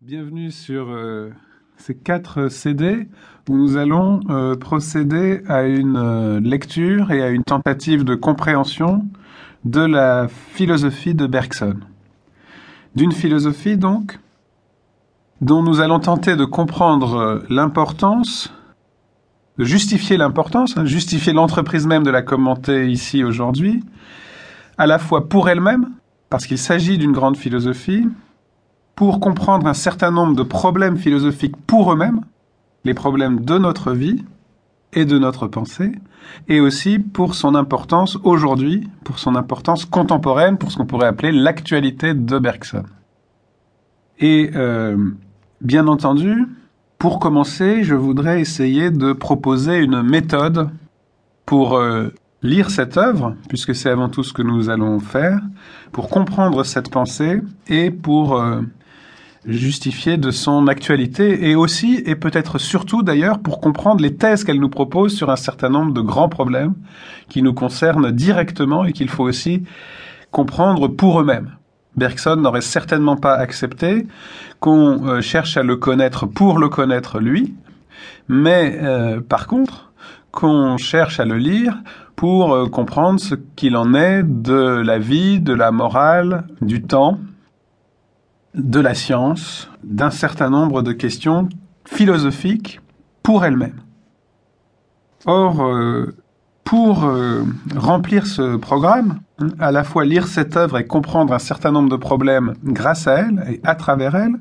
Bienvenue sur euh, ces quatre CD où nous allons euh, procéder à une euh, lecture et à une tentative de compréhension de la philosophie de Bergson. D'une philosophie donc dont nous allons tenter de comprendre l'importance, de justifier l'importance, hein, justifier l'entreprise même de la commenter ici aujourd'hui, à la fois pour elle-même, parce qu'il s'agit d'une grande philosophie, pour comprendre un certain nombre de problèmes philosophiques pour eux-mêmes, les problèmes de notre vie et de notre pensée, et aussi pour son importance aujourd'hui, pour son importance contemporaine, pour ce qu'on pourrait appeler l'actualité de Bergson. Et euh, bien entendu, pour commencer, je voudrais essayer de proposer une méthode pour euh, lire cette œuvre, puisque c'est avant tout ce que nous allons faire, pour comprendre cette pensée et pour euh, justifier de son actualité et aussi, et peut-être surtout d'ailleurs, pour comprendre les thèses qu'elle nous propose sur un certain nombre de grands problèmes qui nous concernent directement et qu'il faut aussi comprendre pour eux-mêmes. Bergson n'aurait certainement pas accepté qu'on euh, cherche à le connaître pour le connaître lui, mais euh, par contre, qu'on cherche à le lire pour euh, comprendre ce qu'il en est de la vie, de la morale, du temps, de la science, d'un certain nombre de questions philosophiques pour elle-même. Or, euh, pour euh, remplir ce programme, à la fois lire cette œuvre et comprendre un certain nombre de problèmes grâce à elle et à travers elle,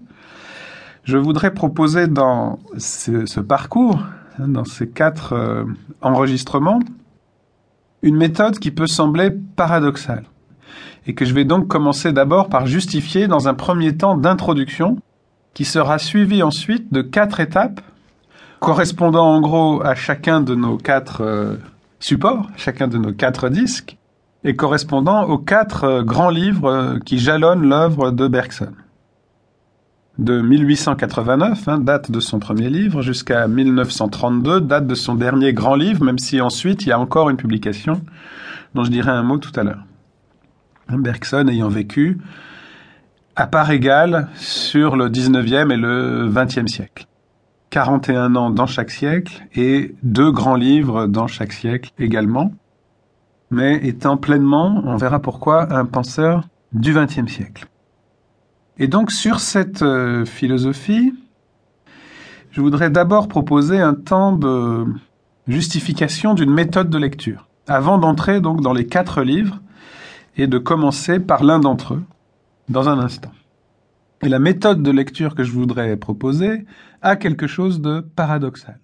je voudrais proposer dans ce, parcours, hein, dans ces quatre euh, enregistrements, une méthode qui peut sembler paradoxale et que je vais donc commencer d'abord par justifier dans un premier temps d'introduction, qui sera suivi ensuite de quatre étapes correspondant en gros à chacun de nos quatre euh, supports, chacun de nos quatre disques, et correspondant aux quatre euh, grands livres euh, qui jalonnent l'œuvre de Bergson. De 1889, hein, date de son premier livre, jusqu'à 1932, date de son dernier grand livre, même si ensuite il y a encore une publication dont je dirai un mot tout à l'heure. Bergson ayant vécu à part égale sur le 19e et le 20e siècle. 41 ans dans chaque siècle et deux grands livres dans chaque siècle également, mais étant pleinement, on verra pourquoi, un penseur du 20e siècle. Et donc sur cette euh, philosophie, je voudrais d'abord proposer un temps de justification d'une méthode de lecture, avant d'entrer donc dans les quatre livres et de commencer par l'un d'entre eux dans un instant. Et la méthode de lecture que je voudrais proposer a quelque chose de paradoxal.